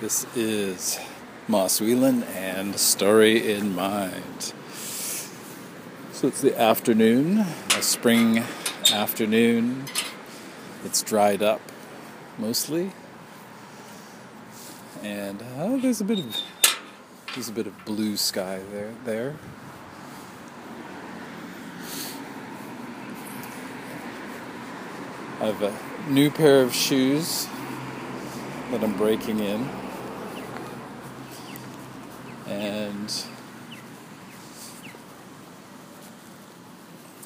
This is Moss Whelan and Story in Mind. So it's the afternoon, a spring afternoon. It's dried up mostly. And oh, there's a bit of there's a bit of blue sky there there. I have a new pair of shoes that I'm breaking in. And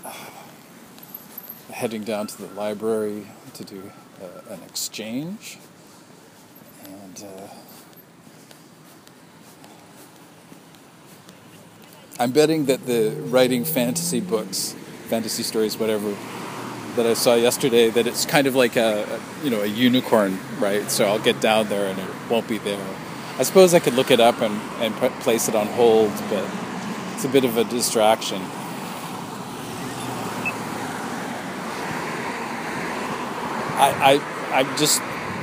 heading down to the library to do uh, an exchange. And uh, I'm betting that the writing fantasy books, fantasy stories, whatever, that I saw yesterday that it's kind of like a, you know a unicorn, right? So I'll get down there and it won't be there. I suppose I could look it up and and place it on hold, but it's a bit of a distraction. I, I I'm just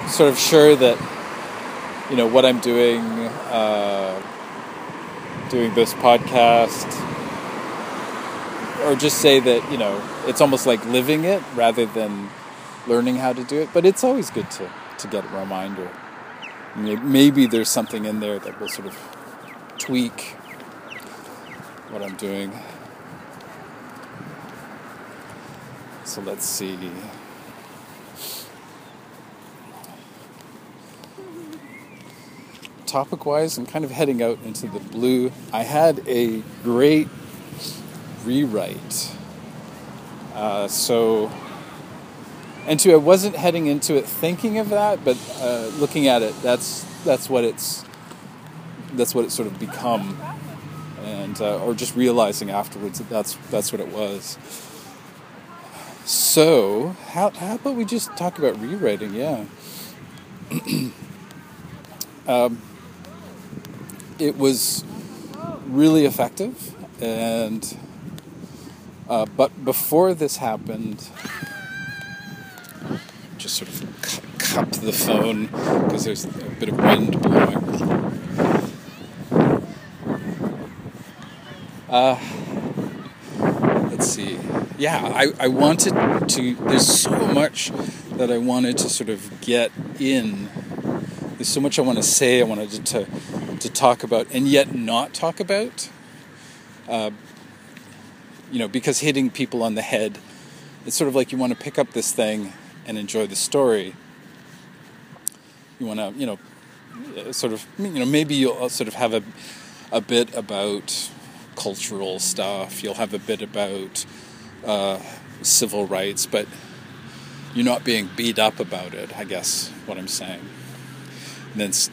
sort of sure that you know what I'm doing, uh, doing this podcast or just say that you know it's almost like living it rather than learning how to do it. But it's always good to to get a reminder. Maybe there's something in there that will sort of tweak what I'm doing. So let's see. Topic wise, I'm kind of heading out into the blue. I had a great rewrite. Uh, so, and two, I wasn't heading into it thinking of that, but uh, looking at it, that's that's what it's that's what it's sort of become, and uh, or just realizing afterwards that that's that's what it was. So, how how about we just talk about rewriting? Yeah. um, it was really effective and uh, but before this happened, just sort of cu- cup the phone because there's a bit of wind blowing. Uh, let's see. Yeah, I, I wanted to. There's so much that I wanted to sort of get in. There's so much I want to say. I wanted to to, to talk about, and yet not talk about. Uh, you know, because hitting people on the head, it's sort of like you want to pick up this thing and enjoy the story. You want to, you know, uh, sort of, you know, maybe you'll sort of have a, a bit about cultural stuff. You'll have a bit about uh, civil rights, but you're not being beat up about it. I guess what I'm saying. And then s-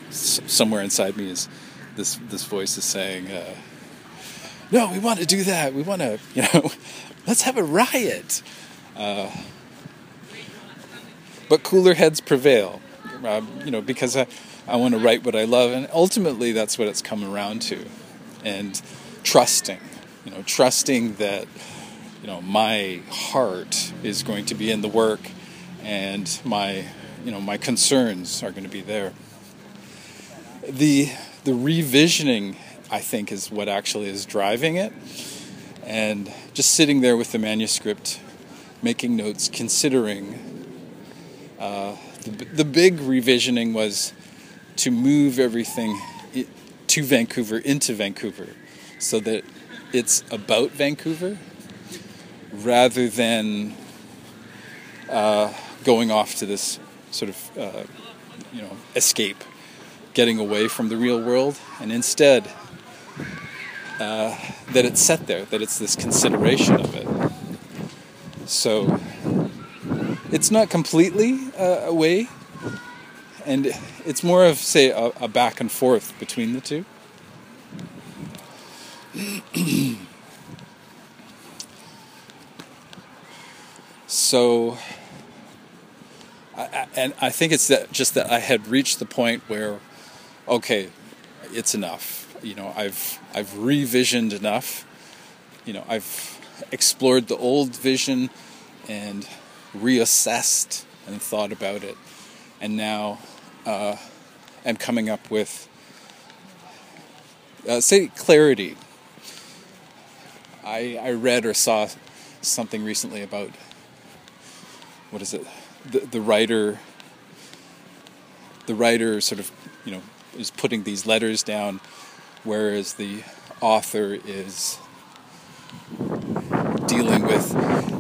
somewhere inside me is this this voice is saying. Uh, no, we want to do that. We want to, you know, let's have a riot. Uh, but cooler heads prevail, um, you know, because I, I want to write what I love, and ultimately that's what it's come around to, and trusting, you know, trusting that, you know, my heart is going to be in the work, and my, you know, my concerns are going to be there. The the revisioning I think is what actually is driving it. And just sitting there with the manuscript, making notes, considering. Uh, the, the big revisioning was to move everything to Vancouver, into Vancouver, so that it's about Vancouver rather than uh, going off to this sort of, uh, you know, escape, getting away from the real world, and instead uh, that it's set there, that it's this consideration of it. So it's not completely uh, away, and it's more of, say, a, a back and forth between the two. so, I, and I think it's that just that I had reached the point where, okay, it's enough you know I've I've revisioned enough. You know I've explored the old vision and reassessed and thought about it, and now uh, and coming up with, uh, say, clarity. I, I read or saw something recently about what is it? The, the writer, the writer sort of, you know, is putting these letters down, whereas the author is dealing with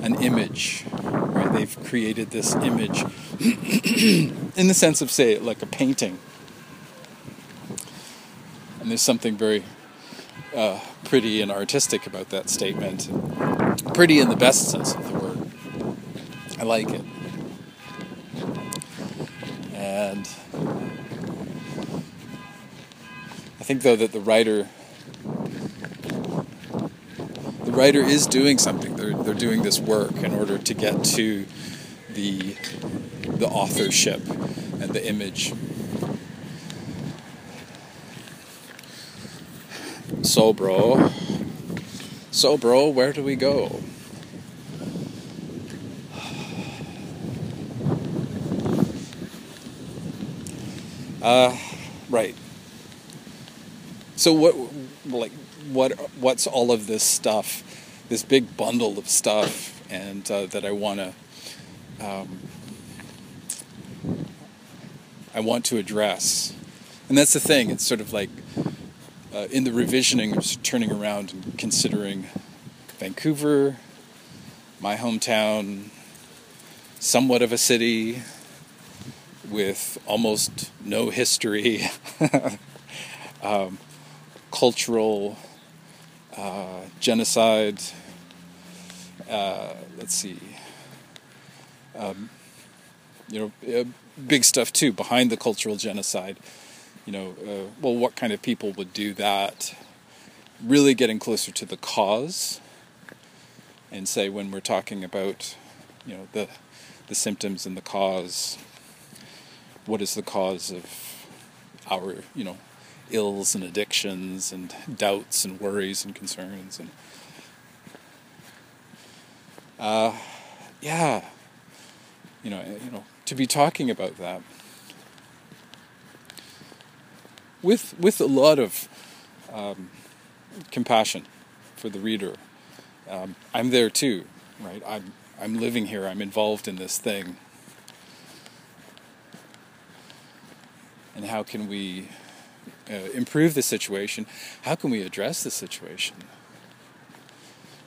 an image. They've created this image in the sense of, say, like a painting. And there's something very uh, pretty and artistic about that statement. Pretty in the best sense of the word. I like it. And I think, though, that the writer the writer is doing something. They're they're doing this work in order to get to the the authorship and the image. So, bro. So, bro, where do we go? Uh, right. So what, like, what, what's all of this stuff, this big bundle of stuff, and uh, that I want to, um, I want to address, and that's the thing. It's sort of like uh, in the revisioning, of turning around and considering Vancouver, my hometown, somewhat of a city with almost no history, um, cultural uh, genocide. Uh, let's see. Um, you know, uh, big stuff too behind the cultural genocide. You know, uh, well, what kind of people would do that? Really getting closer to the cause, and say when we're talking about, you know, the the symptoms and the cause what is the cause of our, you know, ills and addictions and doubts and worries and concerns and uh, yeah, you know, you know, to be talking about that with with a lot of um, compassion for the reader. Um, I'm there too, right? I'm I'm living here. I'm involved in this thing. and how can we uh, improve the situation? How can we address the situation?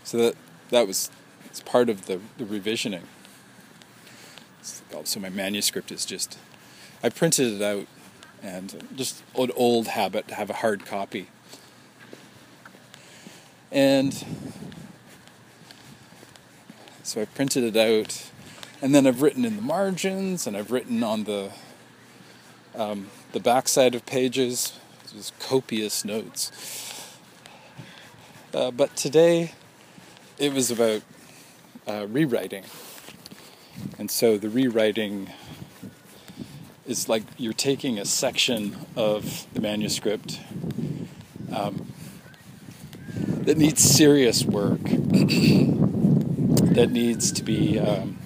So that that was it's part of the, the revisioning. So my manuscript is just I printed it out and just an old habit to have a hard copy. And so I printed it out, and then I've written in the margins, and I've written on the um, the backside of pages, just copious notes. Uh, but today, it was about uh, rewriting. And so the rewriting is like you're taking a section of the manuscript um, that needs serious work, that needs to be um,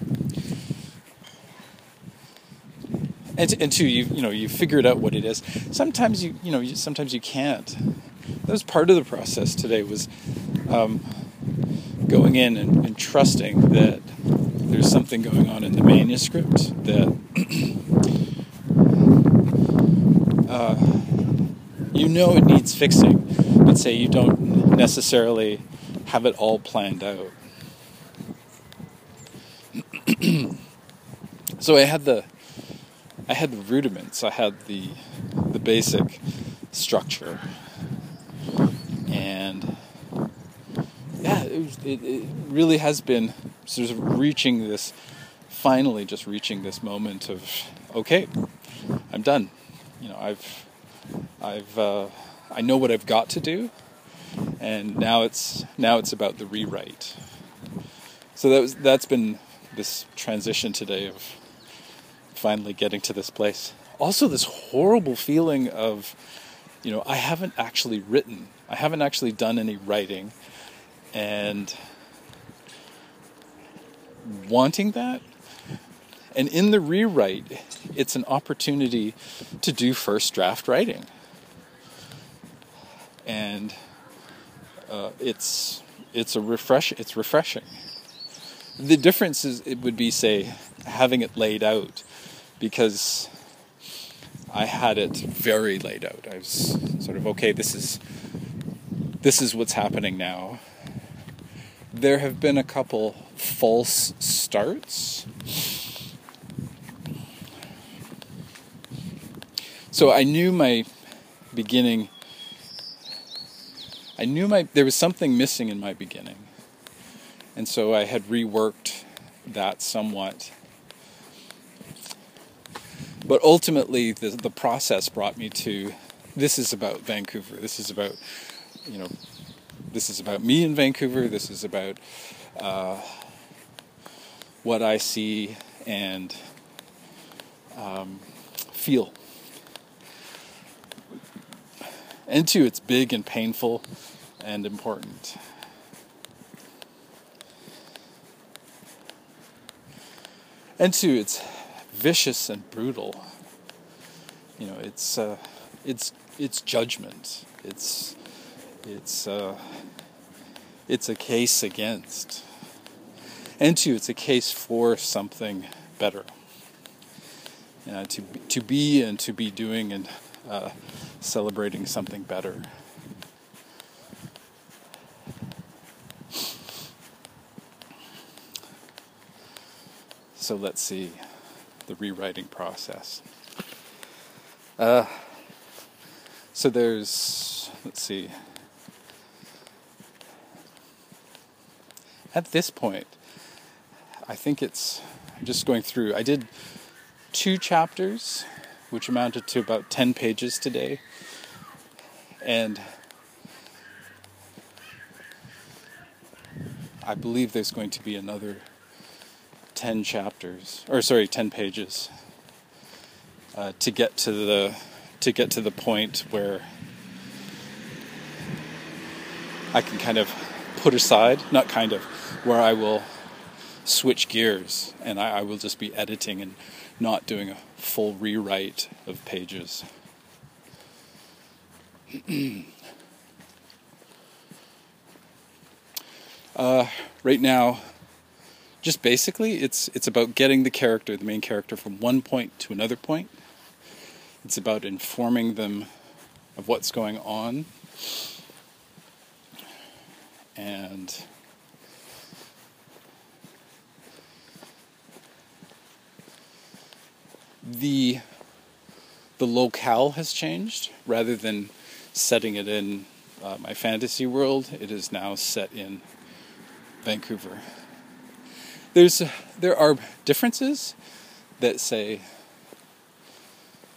and and two, you you know you figured out what it is. Sometimes you you know you, sometimes you can't. That was part of the process today. Was um, going in and, and, trusting that there's something going on in the manuscript that uh, you know it needs fixing, but say you don't necessarily have it all planned out. so I had the I had the rudiments. I had the the basic structure, and yeah, it, it, it really has been sort of reaching this, finally, just reaching this moment of okay, I'm done. You know, I've I've uh, I know what I've got to do, and now it's now it's about the rewrite. So that was that's been this transition today of finally getting to this place. Also, this horrible feeling of, you know, I haven't actually written, I haven't actually done any writing, and wanting that, And in the rewrite, it's an opportunity to do first draft writing. And uh, it's it's a refresh it's refreshing. The difference is it would be say having it laid out because I had it very laid out. I was sort of okay, this is this is what's happening now. There have been a couple false starts. So I knew my beginning I knew my there was something missing in my beginning. And so I had reworked that somewhat. But ultimately the the process brought me to this is about Vancouver. This is about you know this is about me in Vancouver. This is about uh, what I see and um, feel. And two, it's big and painful and important. And two, it's vicious and brutal. You know, it's uh, it's it's judgment. It's it's uh, it's a case against. And two, it's a case for something better. Uh, to to be and to be doing and uh, celebrating something better. So let's see the rewriting process. Uh, so there's, let's see. At this point, I think it's just going through. I did two chapters which amounted to about 10 pages today. And I believe there's going to be another 10 chapters, or sorry, 10 pages uh, to get to the to get to the point where I can kind of put aside, not kind of, where I will switch gears and I, I will just be editing and not doing a full rewrite of pages. uh, right now, just basically, it's it's about getting the character, the main character, from one point to another point. It's about informing them of what's going on, and the the locale has changed. Rather than setting it in uh, my fantasy world it is now set in Vancouver there's there are differences that say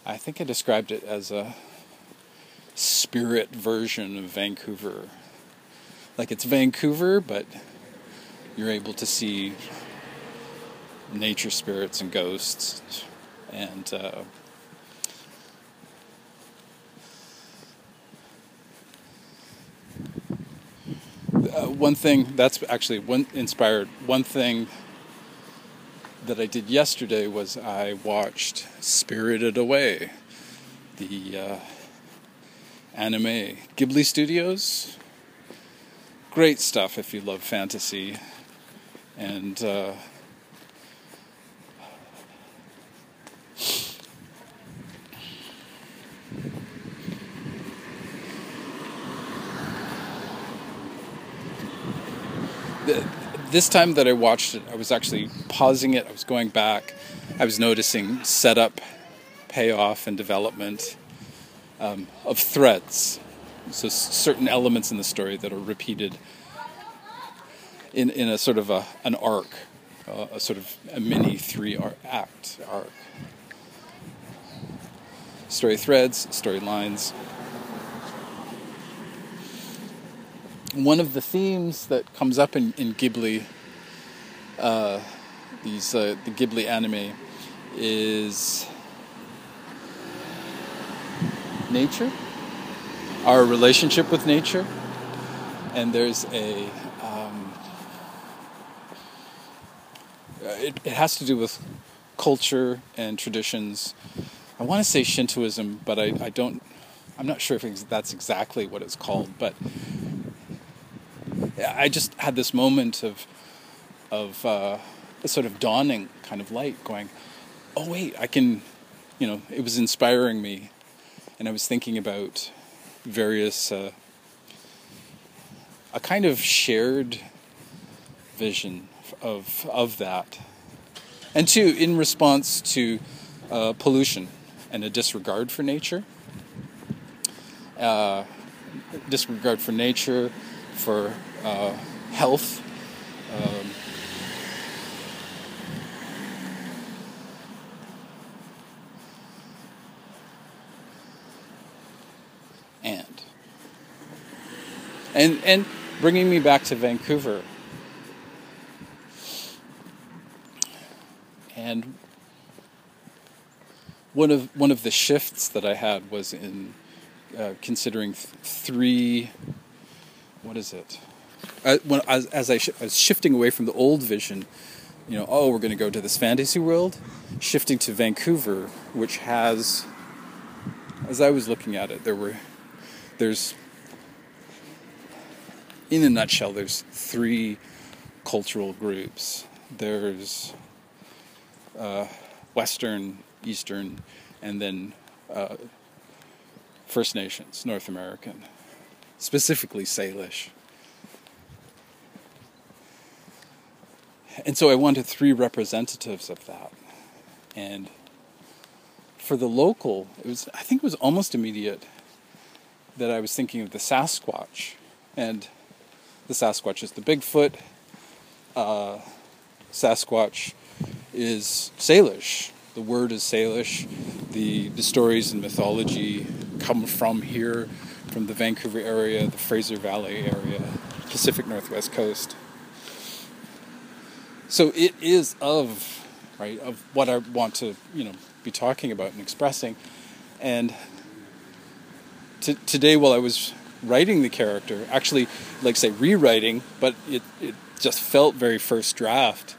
I think I described it as a spirit version of Vancouver. Like it's Vancouver but you're able to see nature spirits and ghosts and uh, uh, one thing that's actually one inspired one thing that I did yesterday was I watched Spirited Away, the uh, anime Ghibli Studios. Great stuff if you love fantasy, and uh, this time that I watched it, I was actually pausing it. I was going back. I was noticing setup, payoff, and development um, of threads. So certain elements in the story that are repeated in in a sort of a an arc, uh, a sort of a mini three act arc. Story threads, story one of the themes that comes up in, in Ghibli, uh, these uh, the Ghibli anime, is nature, our relationship with nature, and there's a um, it, it has to do with culture and traditions. I want to say Shintoism, but I, I don't. I'm not sure if that's exactly what it's called, but I just had this moment of of uh, a sort of dawning kind of light, going, "Oh wait, I can," you know. It was inspiring me, and I was thinking about various uh, a kind of shared vision of of that, and two, in response to uh, pollution and a disregard for nature, uh, disregard for nature, for uh, health. Um, and and and bringing me back to Vancouver and one of one of the shifts that I had was in uh, considering th- three what is it uh, when, as, as I, sh- I was shifting away from the old vision, you know, oh, we're going to go to this fantasy world, shifting to Vancouver, which has, as I was looking at it, there were, there's, in a nutshell, there's three cultural groups. There's uh, Western, Eastern, and then uh, First Nations, North American, specifically Salish. And so I wanted three representatives of that. And for the local, it was I think it was almost immediate that I was thinking of the Sasquatch. And the Sasquatch is the Bigfoot. Uh, Sasquatch is Salish. The word is Salish. The, the stories and mythology come from here, from the Vancouver area, the Fraser Valley area, Pacific Northwest coast. So it is of right of what I want to you know be talking about and expressing, and t- today while I was writing the character, actually like say rewriting, but it it just felt very first draft,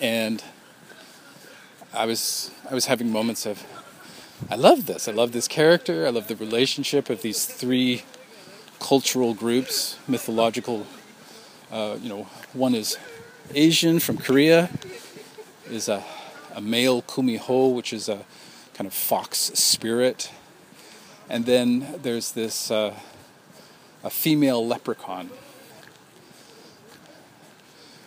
and I was I was having moments of I love this. I love this character. I love the relationship of these three cultural groups, mythological uh, you know, one is Asian from Korea, is a, a male kumiho, which is a kind of fox spirit, and then there's this uh, a female leprechaun.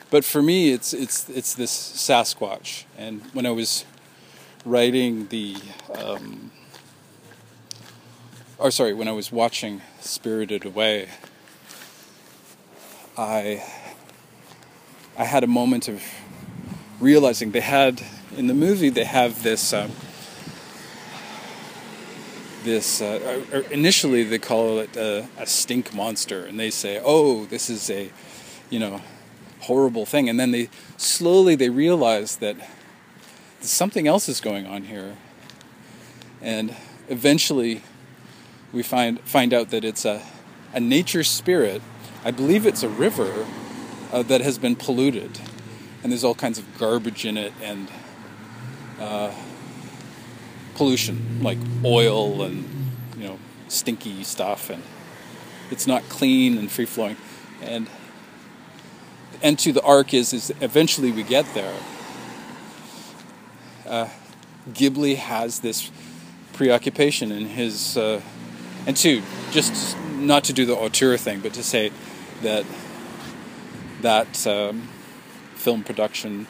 But for me, it's it's it's this Sasquatch, and when I was writing the, um, or sorry, when I was watching Spirited Away, I I had a moment of realizing they had in the movie they have this uh, this uh, initially they call it a, a, stink monster and they say oh this is a you know horrible thing. And then they slowly they realize that something else is going on here and eventually we find find out that it's a a nature spirit I believe it's a river uh, that has been polluted, and there's all kinds of garbage in it and uh, pollution, like oil and you know stinky stuff, and it's not clean and free flowing. And and to the arc is is eventually we get there. Uh, Ghibli has this preoccupation in his, uh, and two, just not to do the auteur thing, but to say that that um, film production,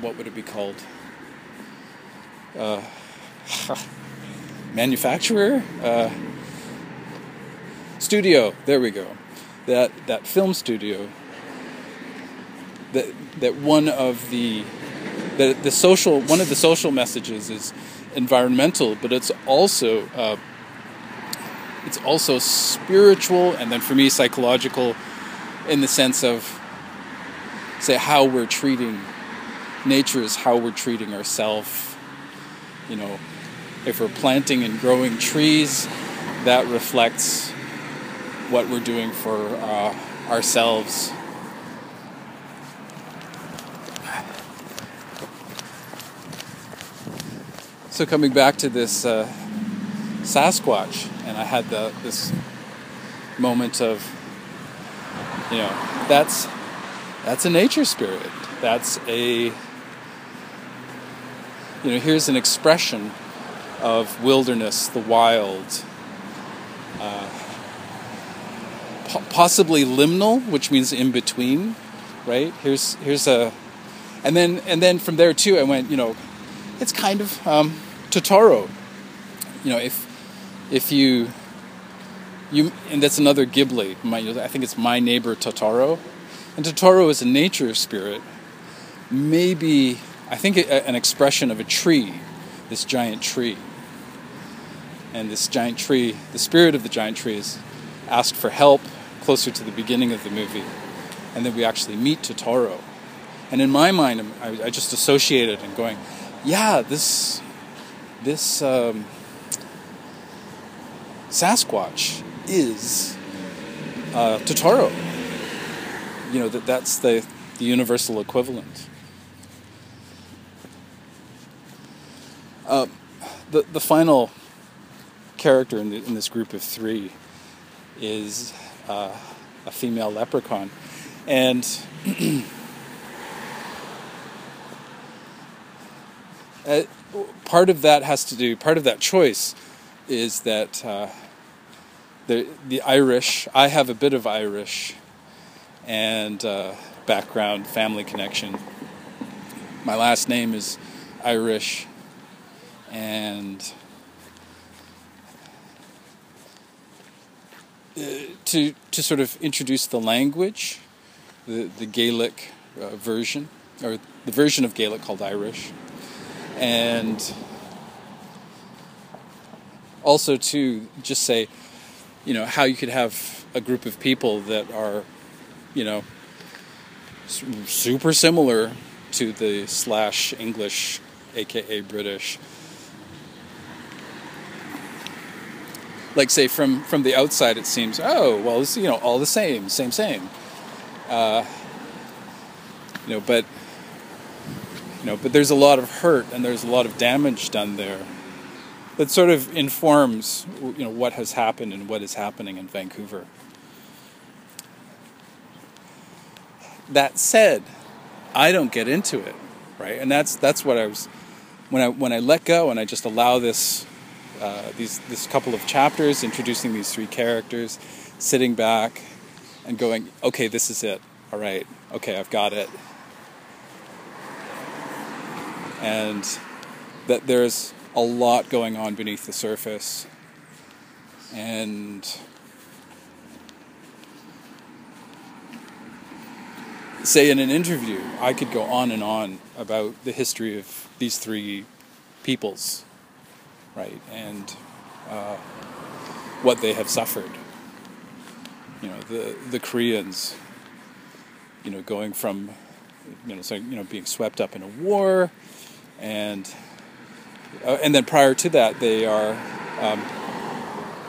what would it be called? Uh, manufacturer, uh, studio. There we go. That that film studio. That that one of the the the social one of the social messages is environmental, but it's also uh, it's also spiritual, and then for me psychological in the sense of say how we're treating nature is how we're treating ourselves you know if we're planting and growing trees that reflects what we're doing for uh, ourselves so coming back to this uh, Sasquatch, and I had the this moment of, you know, that's that's a nature spirit. That's a you know, here's an expression of wilderness, the wild. Uh, possibly liminal, which means in between, right? Here's here's a, and then and then from there too, I went, you know, it's kind of um, Totoro. You know, if if you you and that's another Ghibli. My, I think it's my neighbor Totoro, and Totoro is a nature spirit. Maybe I think an expression of a tree, this giant tree. And this giant tree, the spirit of the giant tree is asked for help closer to the beginning of the movie. And then we actually meet Totoro. And in my mind, I, I just associated it and going, yeah, this, this um, Sasquatch is uh, Totoro. You know, that, that's the, the universal equivalent. Uh, the the final character in, the, in this group of three is uh, a female leprechaun, and uh, part of that has to do. Part of that choice is that uh, the the Irish. I have a bit of Irish and uh, background, family connection. My last name is Irish and uh, to to sort of introduce the language, the the Gaelic uh, version or the version of Gaelic called Irish, and also to just say, you know, how you could have a group of people that are, you know, super similar to the slash English, aka British. Like say from from the outside it seems oh well it's you know all the same same same. Uh, you know but you know but there's a lot of hurt and there's a lot of damage done there that sort of informs you know what has happened and what is happening in Vancouver that said I don't get into it right and that's that's what I was when I when I let go and I just allow this uh, these this couple of chapters introducing these three characters, sitting back and going, okay, this is it. All right, okay, I've got it. And that there's a lot going on beneath the surface. And say in an interview, I could go on and on about the history of these three peoples right? And uh, what they have suffered. You know, the the Koreans. You know, going from, you know, you know, being swept up in a war, and uh, and then prior to that, they are um,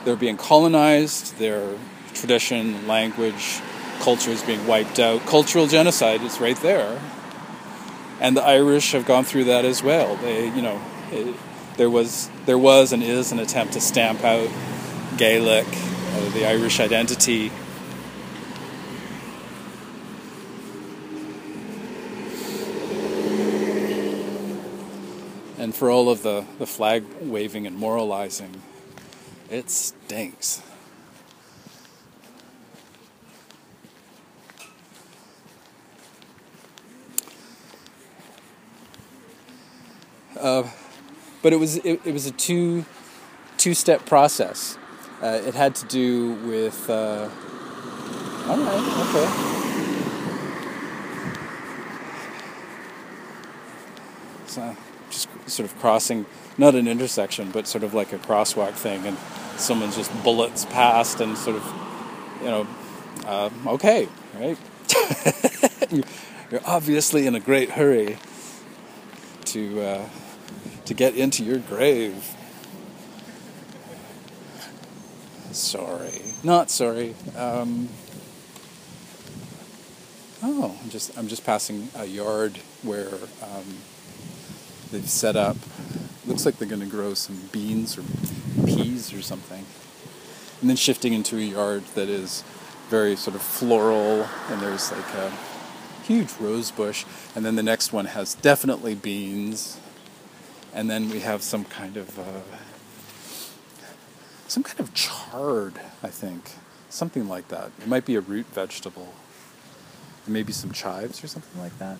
they're being colonized. Their tradition, language, culture is being wiped out. Cultural genocide is right there, and the Irish have gone through that as well. They, you know, it, there was there was and is an attempt to stamp out Gaelic, uh, the Irish identity. For all of the, the flag waving and moralizing, it stinks. Uh, but it was it, it was a two two step process. Uh, it had to do with. Uh, all right. Okay. So sort of crossing, not an intersection, but sort of like a crosswalk thing, and someone just bullets past and sort of, you know, uh, okay, right? You're obviously in a great hurry to uh, to get into your grave. Sorry, not sorry. Um, oh, I'm just I'm just passing a yard where um, they've set up looks like they're going to grow some beans or peas or something. And then shifting into a yard that is very sort of floral, and there's like a huge rose bush. And then the next one has definitely beans. And then we have some kind of uh, some kind of chard, I think, something like that. It might be a root vegetable, maybe some chives or something like that.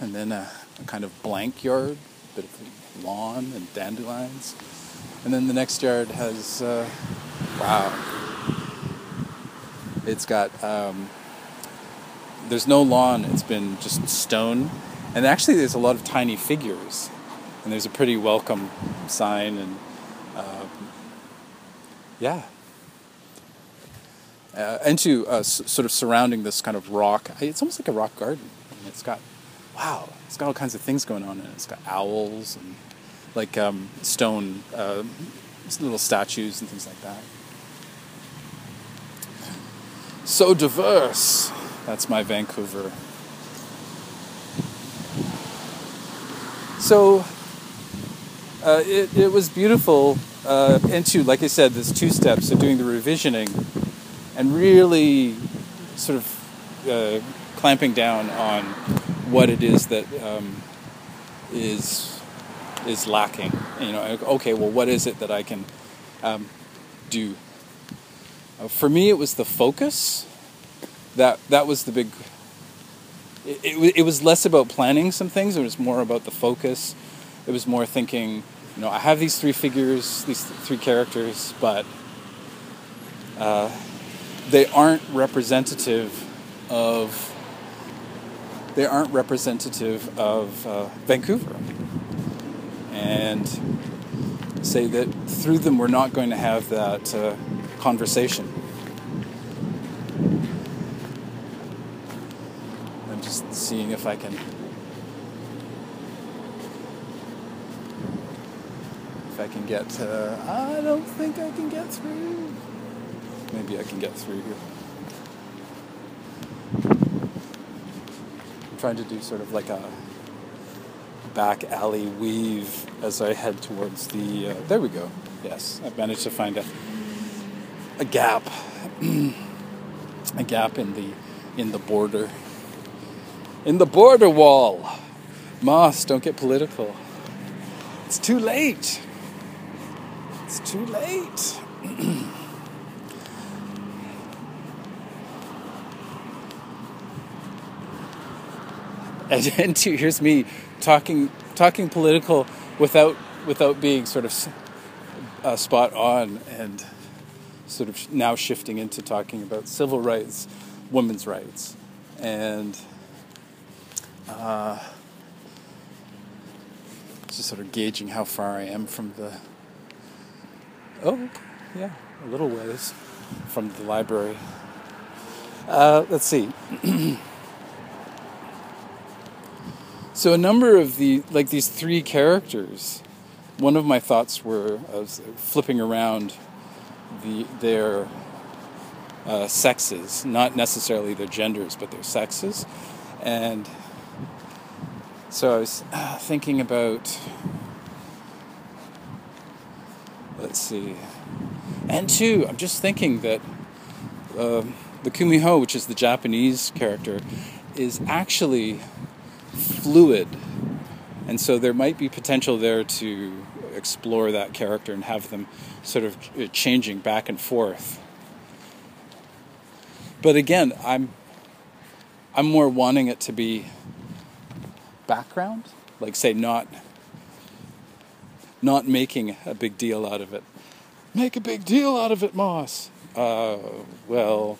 And then a, a kind of blank yard, a bit of lawn and dandelions. And then the next yard has, uh, wow, it's got, um, there's no lawn, it's been just stone. And actually, there's a lot of tiny figures. And there's a pretty welcome sign, and uh, yeah. Uh, uh, s- sort of surrounding this kind of rock, it's almost like a rock garden. It's got, wow, it's got all kinds of things going on in it. It's got owls and like um, stone uh, little statues and things like that. So diverse. That's my Vancouver. So uh, it, it was beautiful. Uh, into, like I said, there's two steps of doing the revisioning and really sort of uh, clamping down on what it is that um, is is lacking. You know, okay, well, what is it that I can um, do? Uh, for me, it was the focus. That that was the big. It, it, it was less about planning some things. It was more about the focus. It was more thinking. You know, I have these three figures, these th- three characters, but uh, they aren't representative of. They aren't representative of uh, Vancouver and say that through them we're not going to have that uh, conversation. I'm just seeing if I can. If I can get. Uh, I don't think I can get through. Maybe I can get through here. Trying to do sort of like a back alley weave as I head towards the. Uh, there we go. Yes, I've managed to find a a gap, a gap in the in the border, in the border wall. Moss, don't get political. It's too late. It's too late. and, and two, here's me talking talking political without without being sort of uh, spot on and sort of now shifting into talking about civil rights, women's rights, and uh, just sort of gauging how far I am from the. Oh, yeah, a little ways from the library. Uh, let's see. So a number of the like these three characters. One of my thoughts were I was flipping around the their uh, sexes, not necessarily their genders, but their sexes, and so I was uh, thinking about. Let's see, and two, I'm just thinking that uh, the Kumiho, which is the Japanese character, is actually fluid. And so there might be potential there to explore that character and have them sort of changing back and forth. But again, I'm I'm more wanting it to be background, like say not not making a big deal out of it. Make a big deal out of it, Moss. Uh, well,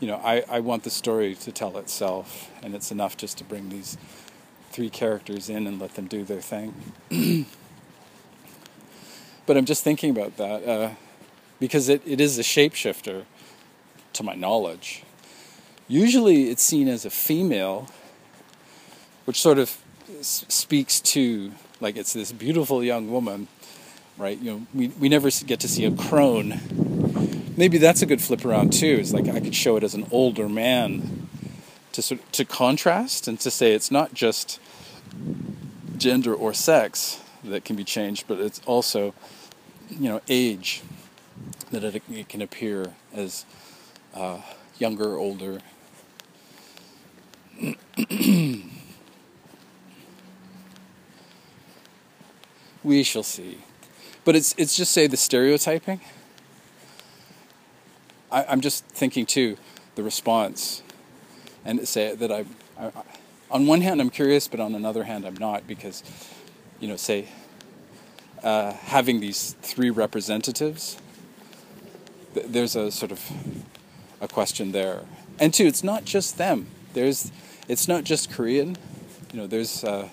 you know, I, I want the story to tell itself, and it's enough just to bring these three characters in and let them do their thing. but I'm just thinking about that uh, because it, it is a shapeshifter, to my knowledge. Usually it's seen as a female, which sort of s- speaks to, like, it's this beautiful young woman, right? You know, we, we never get to see a crone maybe that's a good flip around too. Is like I could show it as an older man to sort to contrast and to say it's not just gender or sex that can be changed, but it's also you know age that it, it can appear as uh, younger, older. we shall see. But it's it's just say the stereotyping. I, am just thinking too, the response, and say that I, I, on one hand I'm curious, but on another hand I'm not because, you know, say, uh, having these three representatives, th- there's a sort of a question there, and two, it's not just them. There's, it's not just Korean, you know. There's, uh,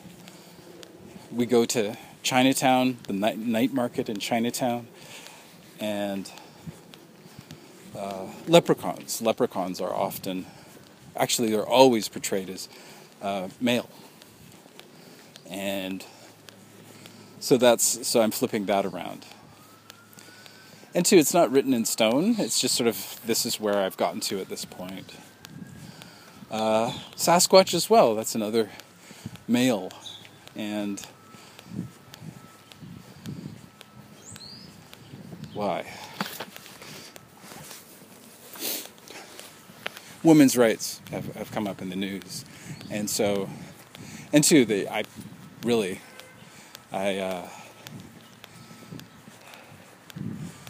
we go to Chinatown, the night, night market in Chinatown, and uh, leprechauns. Leprechauns are often, actually, they're always portrayed as uh, male. And so that's, so I'm flipping that around. And two, it's not written in stone. It's just sort of, this is where I've gotten to at this point. Uh, Sasquatch as well, that's another male. And why? Women's rights have, have come up in the news, and so, and two, the I really, I, uh,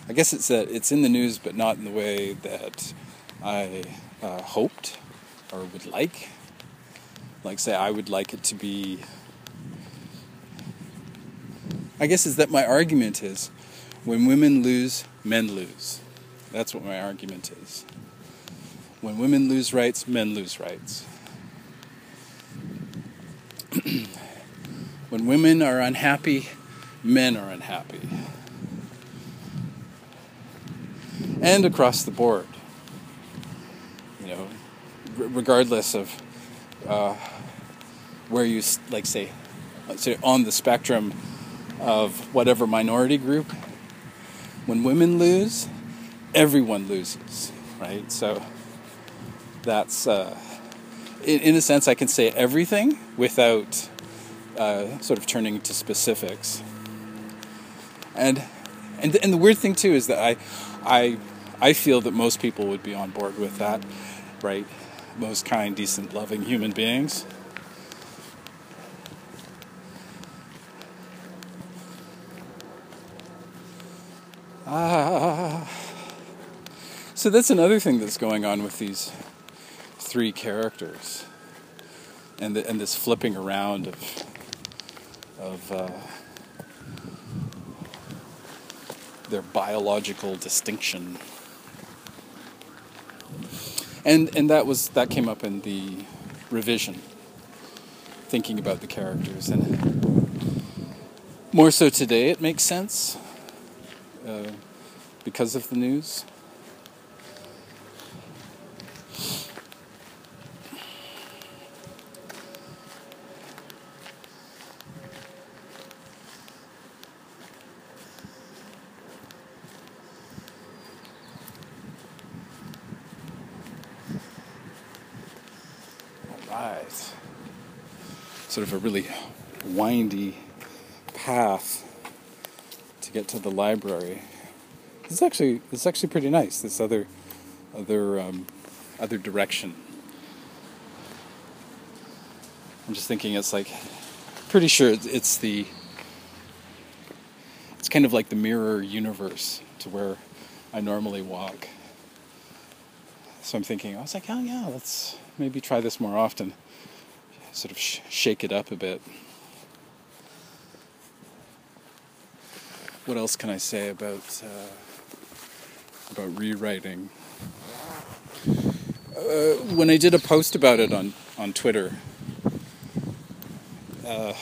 I guess it's that it's in the news, but not in the way that I uh, hoped or would like. Like, say, I would like it to be. I guess is that my argument is, when women lose, men lose. That's what my argument is. When women lose rights, men lose rights. when women are unhappy, men are unhappy. And across the board. You know, regardless of uh, where you, like, say, say on the spectrum of whatever minority group, when women lose, everyone loses, right? So that's uh, in, in, a sense I can say everything without uh, sort of turning to specifics. And and and the weird thing too is that I I I feel that most people would be on board with that, right? Most kind, decent, loving human beings. Ah. So that's another thing that's going on with these three characters, and the, and this flipping around of of uh, their biological distinction, and and that was that came up in the revision, thinking about the characters, and more so today it makes sense uh, because of the news. Sort of a really windy path to get to the library. It's actually it's actually pretty nice. This other other um, other direction. I'm just thinking it's like pretty sure it's the it's kind of like the mirror universe to where I normally walk. So I'm thinking I was like, oh yeah, let's maybe try this more often sort of sh- shake it up a bit. What else can I say about uh, about rewriting? Uh, when I did a post about it on on Twitter, uh,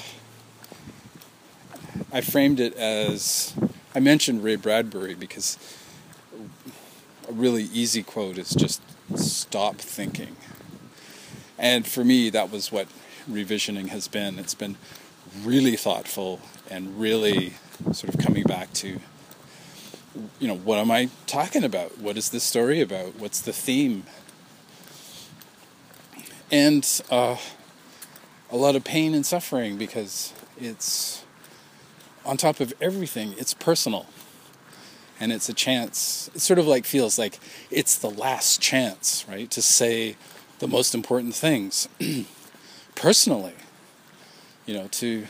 I framed it as I mentioned Ray Bradbury because a really easy quote is just stop thinking. And for me, that was what revisioning has been. It's been really thoughtful and really sort of coming back to you know what am i talking about what is this story about what's the theme and uh, a lot of pain and suffering because it's on top of everything, it's personal. And it's a chance, it sort of like feels like it's the last chance, right, to say the most important things personally. You know, to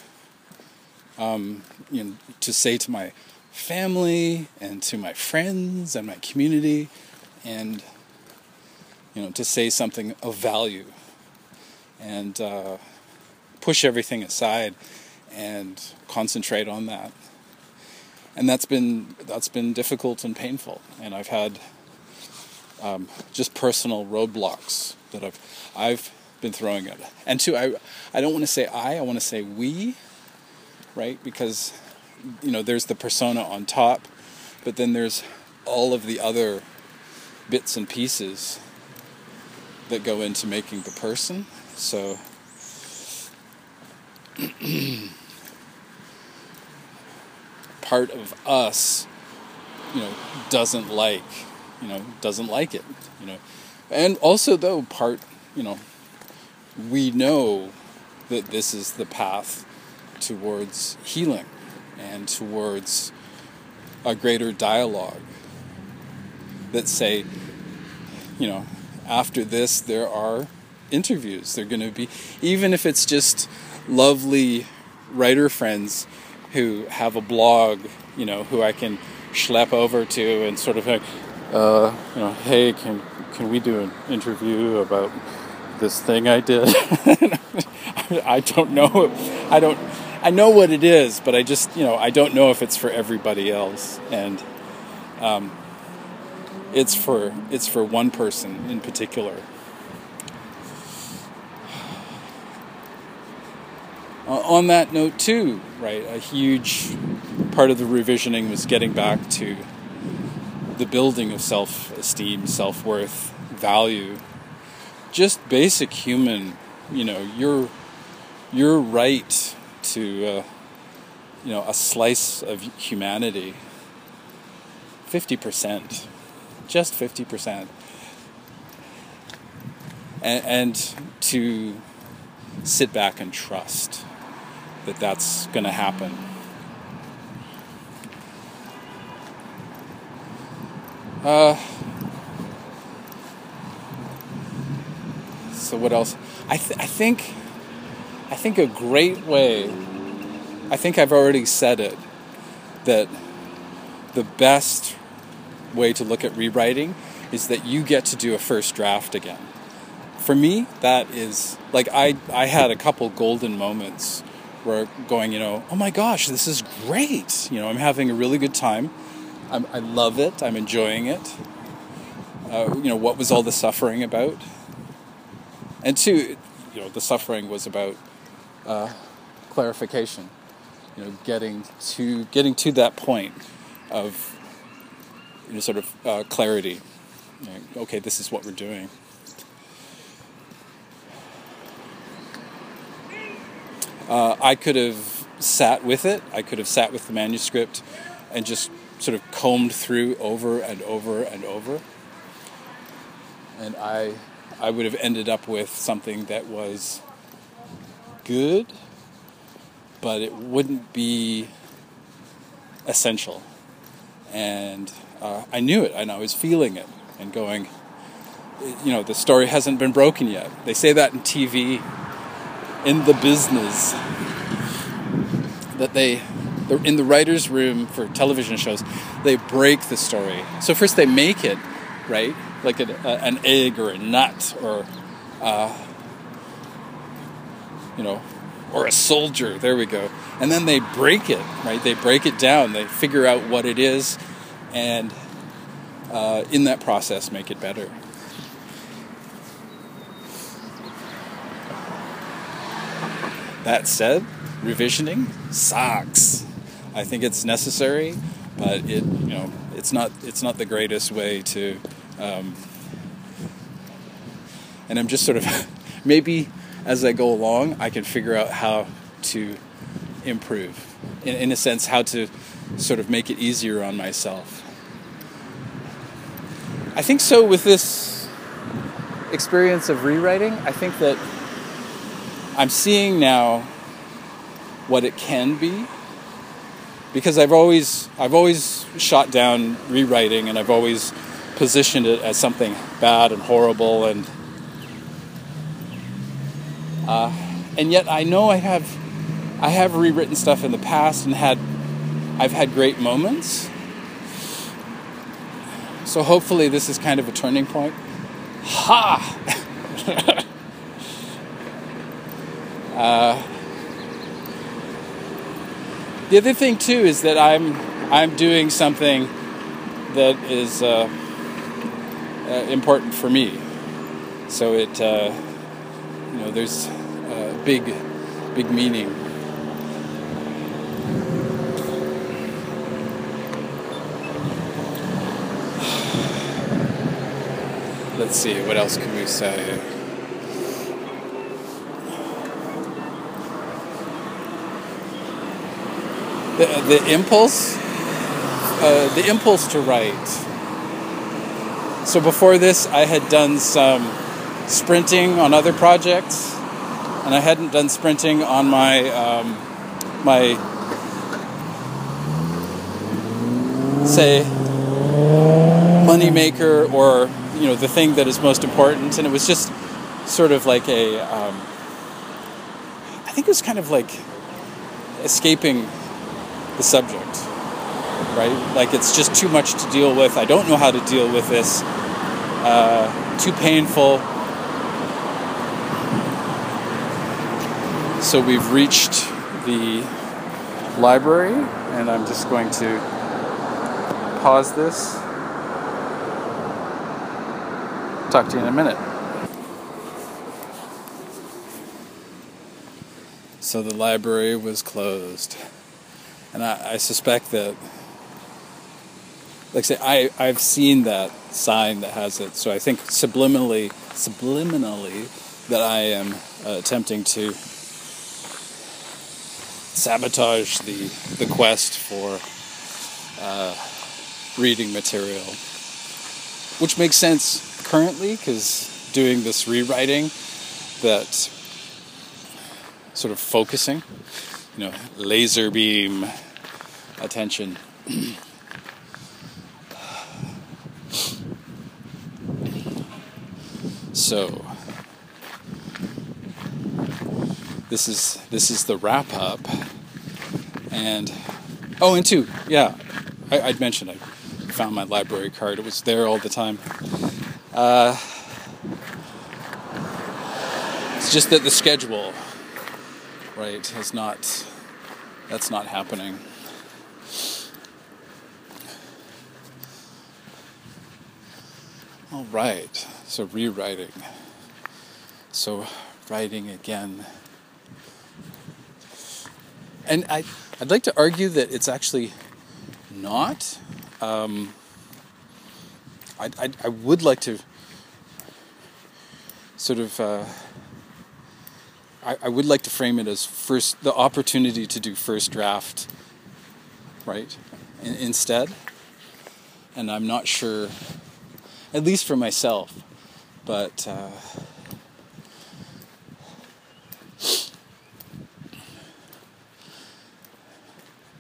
um, you know, to say to my family and to my friends and my community, and you know, to say something of value, and uh, push everything aside and concentrate on that. And that's been that's been difficult and painful, and I've had um, just personal roadblocks that I've I've been throwing at. And two, I I don't want to say I, I want to say we, right? Because you know there's the persona on top, but then there's all of the other bits and pieces that go into making the person. So part of us, you know, doesn't like, you know, doesn't like it, you know. And also though part, you know, we know that this is the path towards healing and towards a greater dialogue that say, you know, after this there are interviews. They're going to be, even if it's just lovely writer friends who have a blog, you know, who I can schlep over to and sort of uh, you know, hey, can can we do an interview about this thing I did? I don't know. I don't. I know what it is, but I just, you know, I don't know if it's for everybody else, and um, it's for it's for one person in particular. On that note, too, right, a huge part of the revisioning was getting back to the building of self esteem, self worth, value, just basic human, you know, your, your right to, uh, you know, a slice of humanity. 50%, just 50%. And, and to sit back and trust that that's going to happen. Uh, so what else? I, th- I think I think a great way. I think I've already said it that the best way to look at rewriting is that you get to do a first draft again. For me, that is like I I had a couple golden moments where going, you know, oh my gosh, this is great. You know, I'm having a really good time. I'm, i love it. I'm enjoying it. Uh, you know, what was all the suffering about? And two, you know, the suffering was about uh, clarification. You know, getting to getting to that point of you know, sort of uh, clarity. You know, okay, this is what we're doing. Uh, I could have sat with it. I could have sat with the manuscript and just sort of combed through over and over and over. And I, I would have ended up with something that was good, but it wouldn't be essential. And uh, I knew it, and I was feeling it, and going, you know, the story hasn't been broken yet. They say that in TV in the business that they in the writers room for television shows they break the story so first they make it right like a, a, an egg or a nut or uh, you know or a soldier there we go and then they break it right they break it down they figure out what it is and uh, in that process make it better That said, revisioning sucks. I think it's necessary, but it you know it's not it's not the greatest way to. Um, and I'm just sort of maybe as I go along, I can figure out how to improve. In, in a sense, how to sort of make it easier on myself. I think so with this experience of rewriting, I think that I'm seeing now what it can be because I've always I've always shot down rewriting and I've always positioned it as something bad and horrible and uh, and yet I know I have I have rewritten stuff in the past and had I've had great moments. So hopefully this is kind of a turning point. Ha! uh, the other thing too is that I'm I'm doing something that is uh, uh, important for me. So it uh, you know there's a big big meaning. Let's see what else can we say. the, the impulse, uh, the impulse to write. So before this, I had done some sprinting on other projects, and I hadn't done sprinting on my um, my say moneymaker or you know the thing that is most important, and it was just sort of like a um, I think it was kind of like escaping the subject, right? Like it's just too much to deal with. I don't know how to deal with this. Uh, too painful. So we've reached the library, and I'm just going to pause this. Talk to you in a minute. So the library was closed. And I, I suspect that, like I say, I, I've seen that sign that has it. So I think subliminally, subliminally, that I am uh, attempting to sabotage the the quest for uh, reading material, which makes sense currently because doing this rewriting, that sort of focusing you know, laser beam attention. so this is this is the wrap up and oh and two yeah I, would mentioned i found my library card. It was there all the time. Uh, it's just that the schedule right is not that's not happening. All right so rewriting so writing again and I, I'd like to argue that it's actually not. Um, I, I, I, would like to sort of uh, I, I would like to frame it as first the opportunity to do first draft, right? In, instead, and I'm not sure, at least for myself, but. Uh,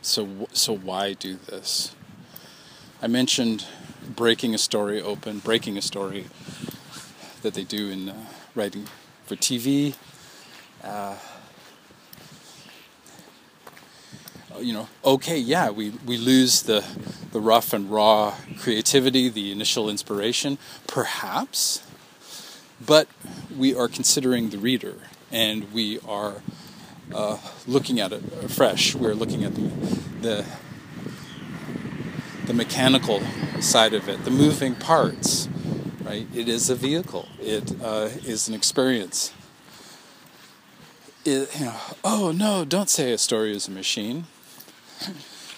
so so why do this? I mentioned breaking a story open, breaking a story that they do in uh, writing for TV, uh, you know, okay, yeah, we, we lose the, the rough and raw creativity, the initial inspiration, perhaps, but we are considering the reader and we are uh, looking at it fresh. We're looking at the, the, the mechanical side of it, the moving parts, right? It is a vehicle, It uh, is an experience it, you know, oh no, don't say a story is a machine.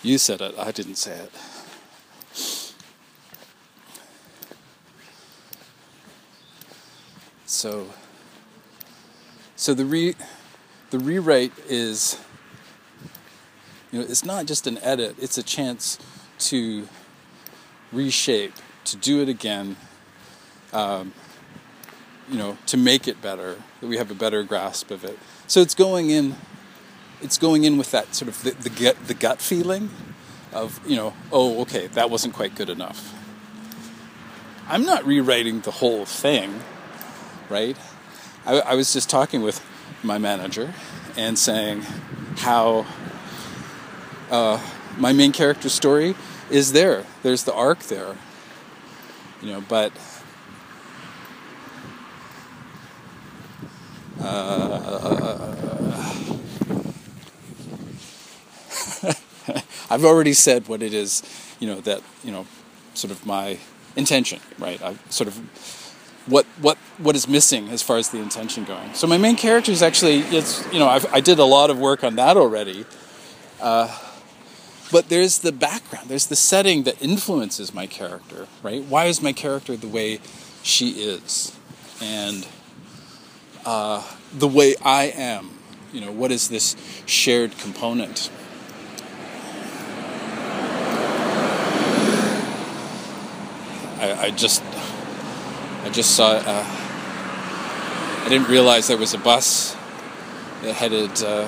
You said it, I didn't say it. So, so the re, the rewrite is, you know, it's not just an edit; it's a chance to reshape, to do it again, um, you know, to make it better, that we have a better grasp of it. So it's going in, it's going in with that sort of the, the gut, the gut feeling of, you know, oh, okay, that wasn't quite good enough. I'm not rewriting the whole thing, right? I, I was just talking with my manager and saying how uh, my main character story is there. There's the arc there, you know, but uh, I've already said what it is, you know, that, you know, sort of my intention, right? I've sort of what what what is missing as far as the intention going. So my main character is actually it's you know I've, i did a lot of work on that already, uh, but there's the background, there's the setting that influences my character, right? Why is my character the way she is, and uh, the way I am? You know, what is this shared component? I, I just I just saw. Uh, I didn't realize there was a bus that headed uh,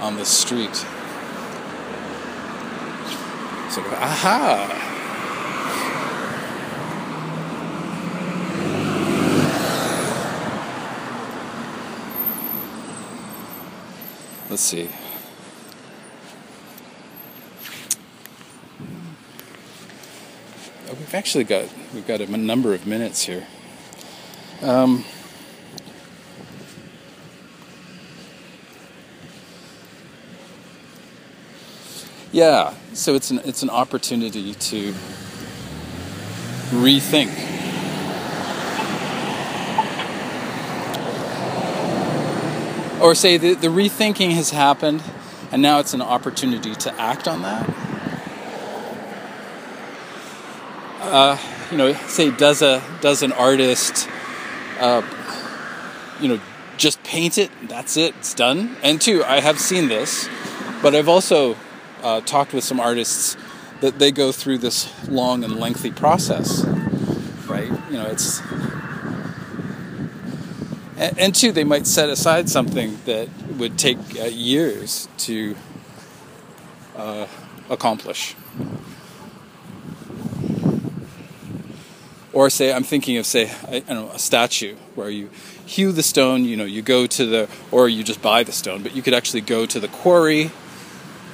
on the street. So, aha! Let's see. We've actually got we've got a number of minutes here. Um, yeah, so it's an it's an opportunity to rethink. Or say the, the rethinking has happened and now it's an opportunity to act on that. Uh, you know, say does a does an artist, uh, you know, just paint it? That's it. It's done. And two, I have seen this, but I've also uh, talked with some artists that they go through this long and lengthy process, right? You know, it's and, and two, they might set aside something that would take uh, years to uh, accomplish. Or say, I'm thinking of say, I, I know, a statue where you hew the stone. You know, you go to the, or you just buy the stone, but you could actually go to the quarry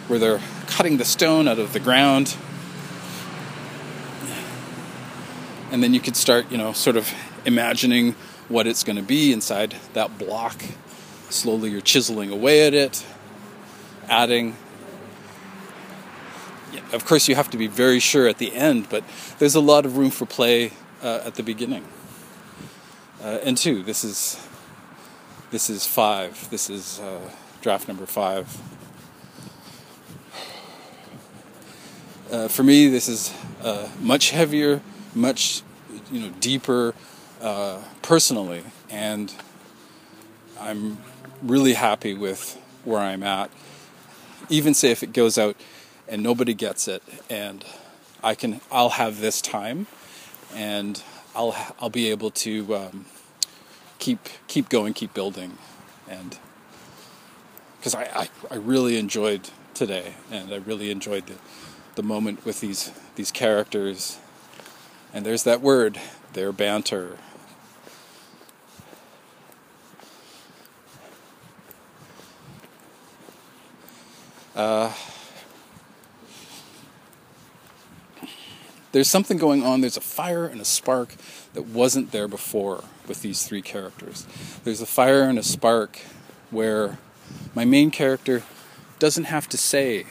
where they're cutting the stone out of the ground, and then you could start, you know, sort of imagining what it's going to be inside that block. Slowly, you're chiseling away at it, adding of course you have to be very sure at the end but there's a lot of room for play uh, at the beginning. Uh, and two, this is this is five. This is uh, draft number five. Uh, for me, this is uh, much heavier, much you know deeper uh, personally, and I'm really happy with where I'm at. Even say if it goes out and nobody gets it, and I can, I'll have this time and I'll I'll be able to um, keep keep going, keep building, and because I, I, I really enjoyed today, and I really enjoyed the the moment with these these characters, and there's that word, their banter. Uh, there's something going on. There's a fire and a spark that wasn't there before with these three characters. There's a fire and a spark where my main character doesn't have to say,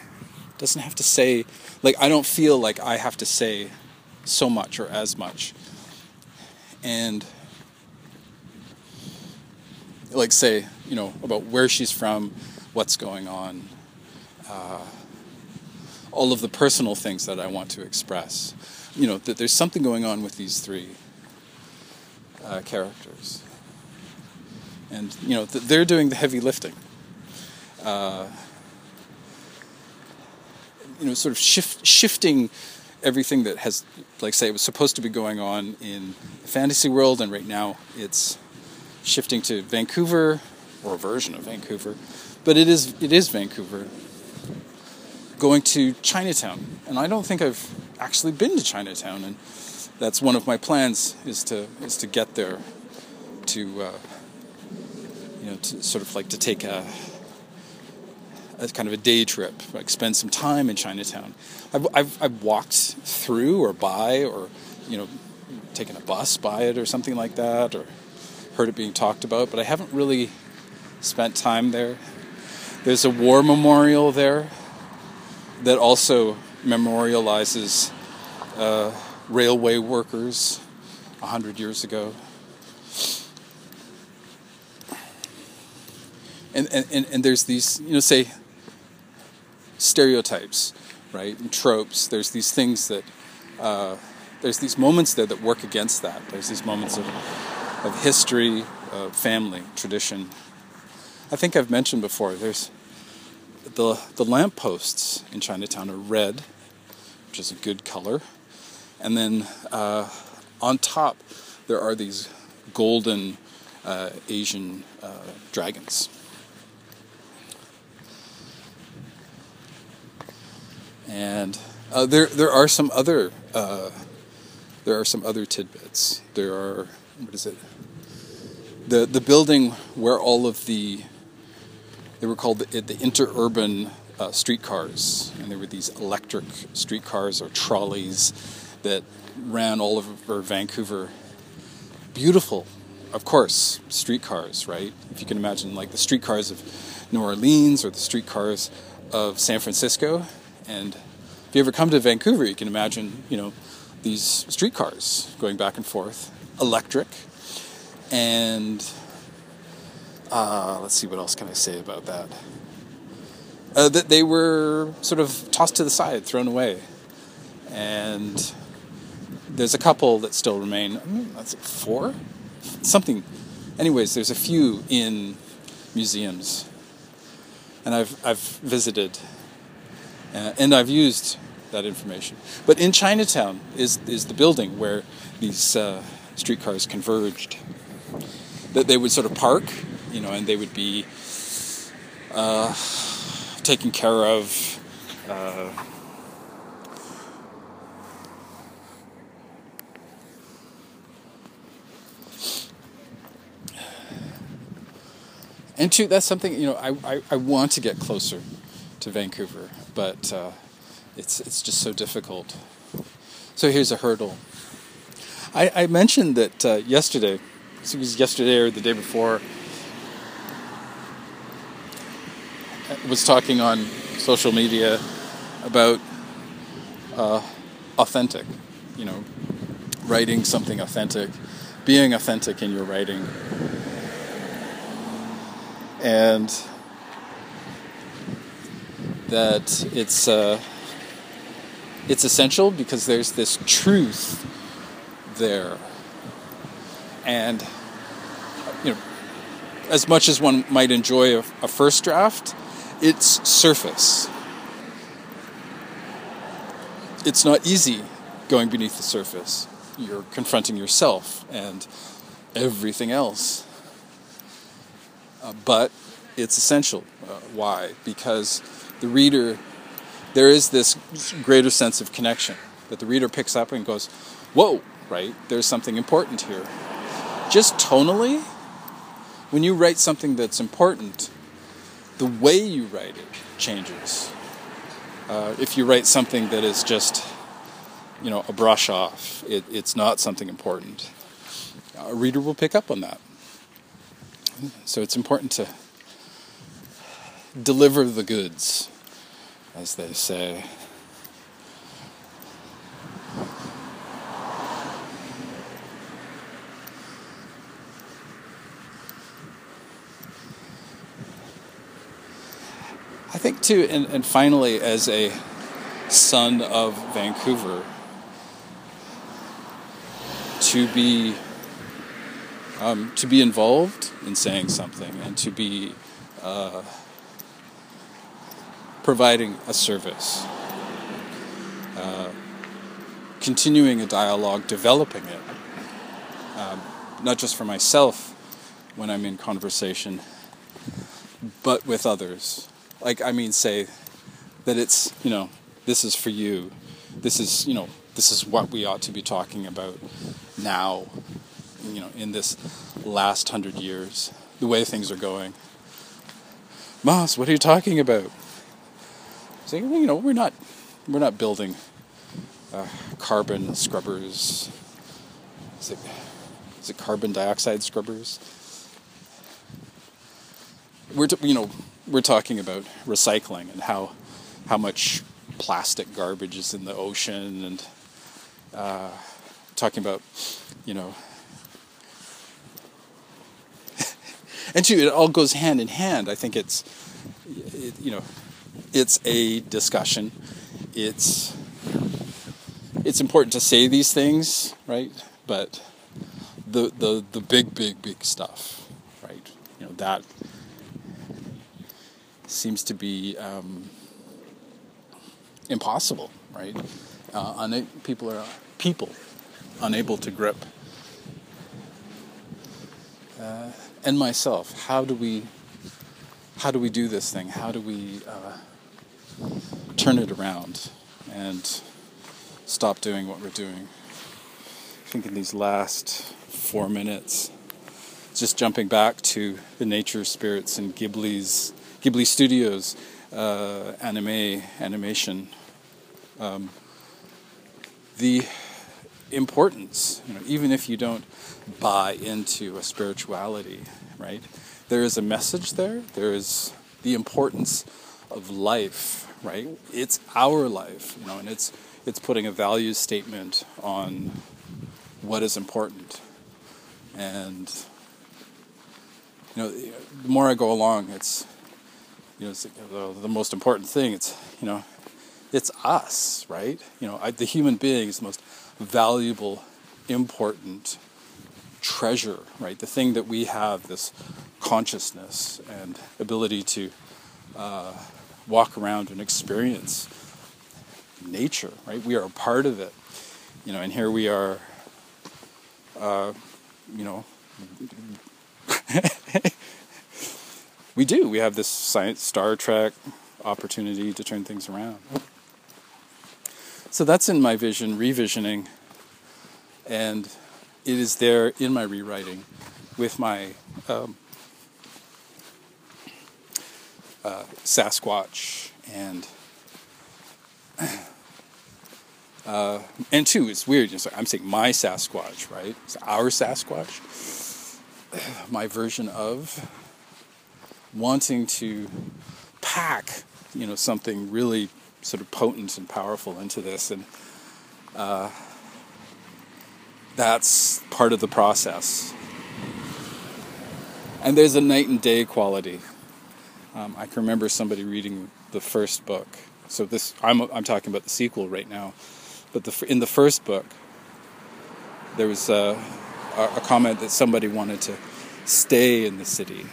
doesn't have to say, like, I don't feel like I have to say so much or as much. And, like, say, you know, about where she's from, what's going on. Uh, all of the personal things that I want to express. You know, that there's something going on with these three uh, characters. And, you know, th- they're doing the heavy lifting. Uh, you know, sort of shift, shifting everything that has, like, say, it was supposed to be going on in the fantasy world, and right now it's shifting to Vancouver or a version of Vancouver, but it is it is Vancouver. Going to Chinatown, and I don't think I've actually been to Chinatown, and that's one of my plans is to is to get there, to uh, you know, to sort of like to take a a kind of a day trip, like spend some time in Chinatown. I've, I've, I've walked through or by or, you know, taken a bus by it or something like that or heard it being talked about, but I haven't really spent time there. There's a war memorial there that also memorializes uh, railway workers a hundred years ago. And, and, and there's these, you know, say, stereotypes, right, and tropes. There's these things that, uh, there's these moments there that work against that. There's these moments of, of history, of family, tradition. I think I've mentioned before, there's the, the lampposts in Chinatown are red, which is a good color. And then uh, on top, there are these golden uh, Asian uh, dragons. And uh, there, there are some other, uh, there are some other tidbits. There are, what is it? The the building where all of the, they were called the, the interurban uh, streetcars, and there were these electric streetcars or trolleys that ran all over Vancouver. Beautiful, of course, streetcars, right? If you can imagine, like the streetcars of New Orleans or the streetcars of San Francisco, and if you ever come to Vancouver, you can imagine, you know, these streetcars going back and forth, electric, and uh, let's see what else can I say about that. Uh, that they were sort of tossed to the side, thrown away, and there's a couple that still remain. That's four, something. Anyways, there's a few in museums, and I've I've visited uh, and I've used that information. But in Chinatown is is the building where these uh, streetcars converged. That they would sort of park, you know, and they would be uh, taken care of. Uh, and two, that's something you know I, I, I want to get closer to Vancouver, but uh, it's it's just so difficult. So here's a hurdle. I, I mentioned that uh, yesterday, it was yesterday or the day before, I was talking on social media about uh, authentic, you know, writing something authentic, being authentic in your writing. And that it's uh, it's essential because there's this truth there, and you know, as much as one might enjoy a, a first draft, it's surface. It's not easy going beneath the surface. You're confronting yourself and everything else. Uh, but it's essential. Uh, why? Because the reader, there is this greater sense of connection that the reader picks up and goes, whoa, right? There's something important here. Just tonally, when you write something that's important, the way you write it changes. Uh, if you write something that is just, you know, a brush off, it, it's not something important. A reader will pick up on that. So it's important to deliver the goods as they say. And, and finally, as a son of Vancouver, to be um, to be involved in saying something and to be uh, providing a service. Uh, continuing a dialogue, developing it, um, not just for myself when I'm in conversation, but with others. Like, I mean, say that it's, you know, this is for you. This is, you know, this is what we ought to be talking about now, you know, in this last hundred years, the way things are going. Moss, what are you talking about? Saying So, you know, we're not, we're not building uh, carbon scrubbers. Is it, is it carbon dioxide scrubbers? We're, t- you know, we're talking about recycling and how, how much plastic garbage is in the ocean and uh, talking about, you know, and two, it all goes hand in hand. I think it's, it, you know, it's a discussion. It's it's important to say these things, right? But the the the big big big stuff, right? You know that seems to be um, impossible, right? Uh, una- people are people unable to grip. Uh, and myself, how do we how do we do this thing? How do we uh, turn it around and stop doing what we're doing? I think in these last four minutes, just jumping back to the nature spirits and Ghibli's Ghibli Studios uh, anime animation. Um, the importance, you know, even if you don't buy into a spirituality, right? There is a message there. There is the importance of life, right? It's our life, you know, and it's it's putting a value statement on what is important. And you know, the more I go along, it's you know, the, the most important thing. It's you know, it's us, right? You know, I, the human being is the most valuable, important treasure, right? The thing that we have, this consciousness and ability to uh, walk around and experience nature, right? We are a part of it, you know, and here we are, uh, you know, we do. We have this science, Star Trek opportunity to turn things around. So that's in my vision, revisioning, and it is there in my rewriting with my um, uh, Sasquatch and uh, and two, it's weird. I'm saying my Sasquatch, right? It's our Sasquatch. My version of wanting to pack, you know, something really sort of potent and powerful into this, and uh, that's part of the process. And there's a night and day quality. Um, I can remember somebody reading the first book. So this, I'm I'm talking about the sequel right now, but the, in the first book, there was a, a comment that somebody wanted to stay in the city,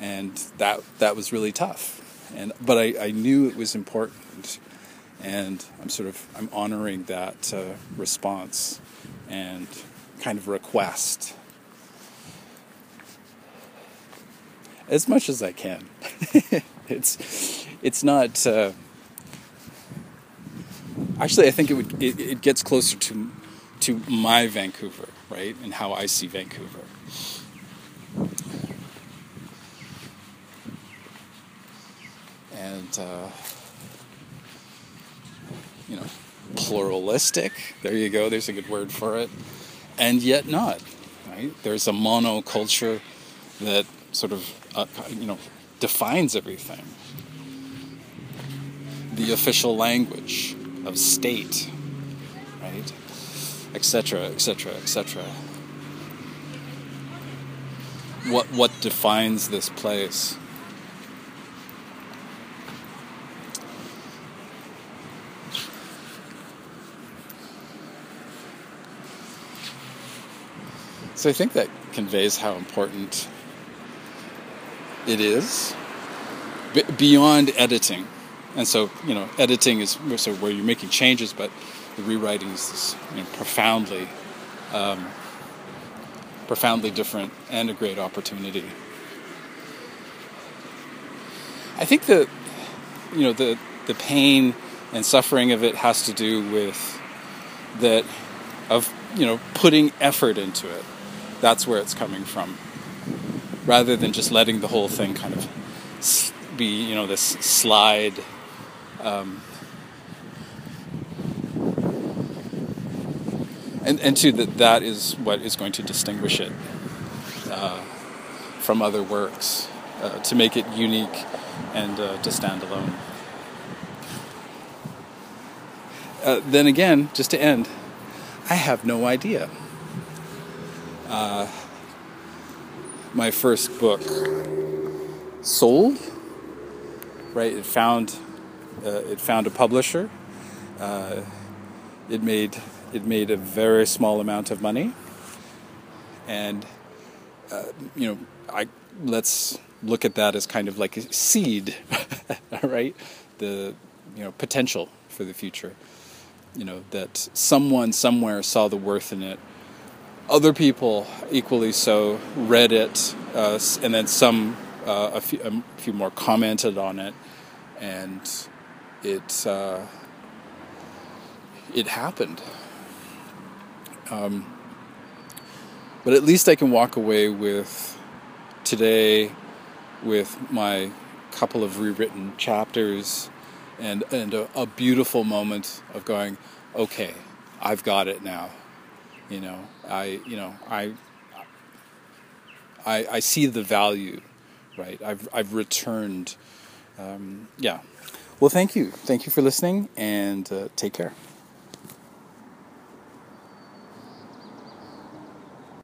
and that that was really tough and but I, I knew it was important, and I'm sort of I'm honoring that uh, response and kind of request as much as I can. it's it's not. Uh, actually, I think it would it, it gets closer to to my Vancouver, right, and how I see Vancouver. And uh, you know pluralistic. There you go. There's a good word for it, and yet not. Right? There's a monoculture that sort of uh, you know defines everything. The official language of state, right? Etc. Etc. Etc. What what defines this place? So I think that conveys how important it is b- beyond editing. And so, you know, editing is so where you're making changes, but the rewriting is this you know, profoundly, um, profoundly different and a great opportunity. I think that you know the the pain and suffering of it has to do with that of you know putting effort into it. That's where it's coming from, rather than just letting the whole thing kind of be you know this slide. Um, and and two that that is what is going to distinguish it uh, from other works uh, to make it unique and uh, to stand alone. Uh, then again, just to end, I have no idea. Uh, my first book sold, right? It found uh, it found a publisher. Uh, it made it made a very small amount of money, and uh, you know, I let's look at that as kind of like a seed, right? The you know potential for the future. You know that someone somewhere saw the worth in it. Other people equally so read it, uh, and then some uh, a, few, a, few, more commented on it, and it uh, it happened. Um, but at least I can walk away with today with my couple of rewritten chapters and and a, a, beautiful moment of going okay I've got it now you know I you know I I, I see the value right? I've I've returned um, yeah. Well thank you. Thank you for listening and uh, take care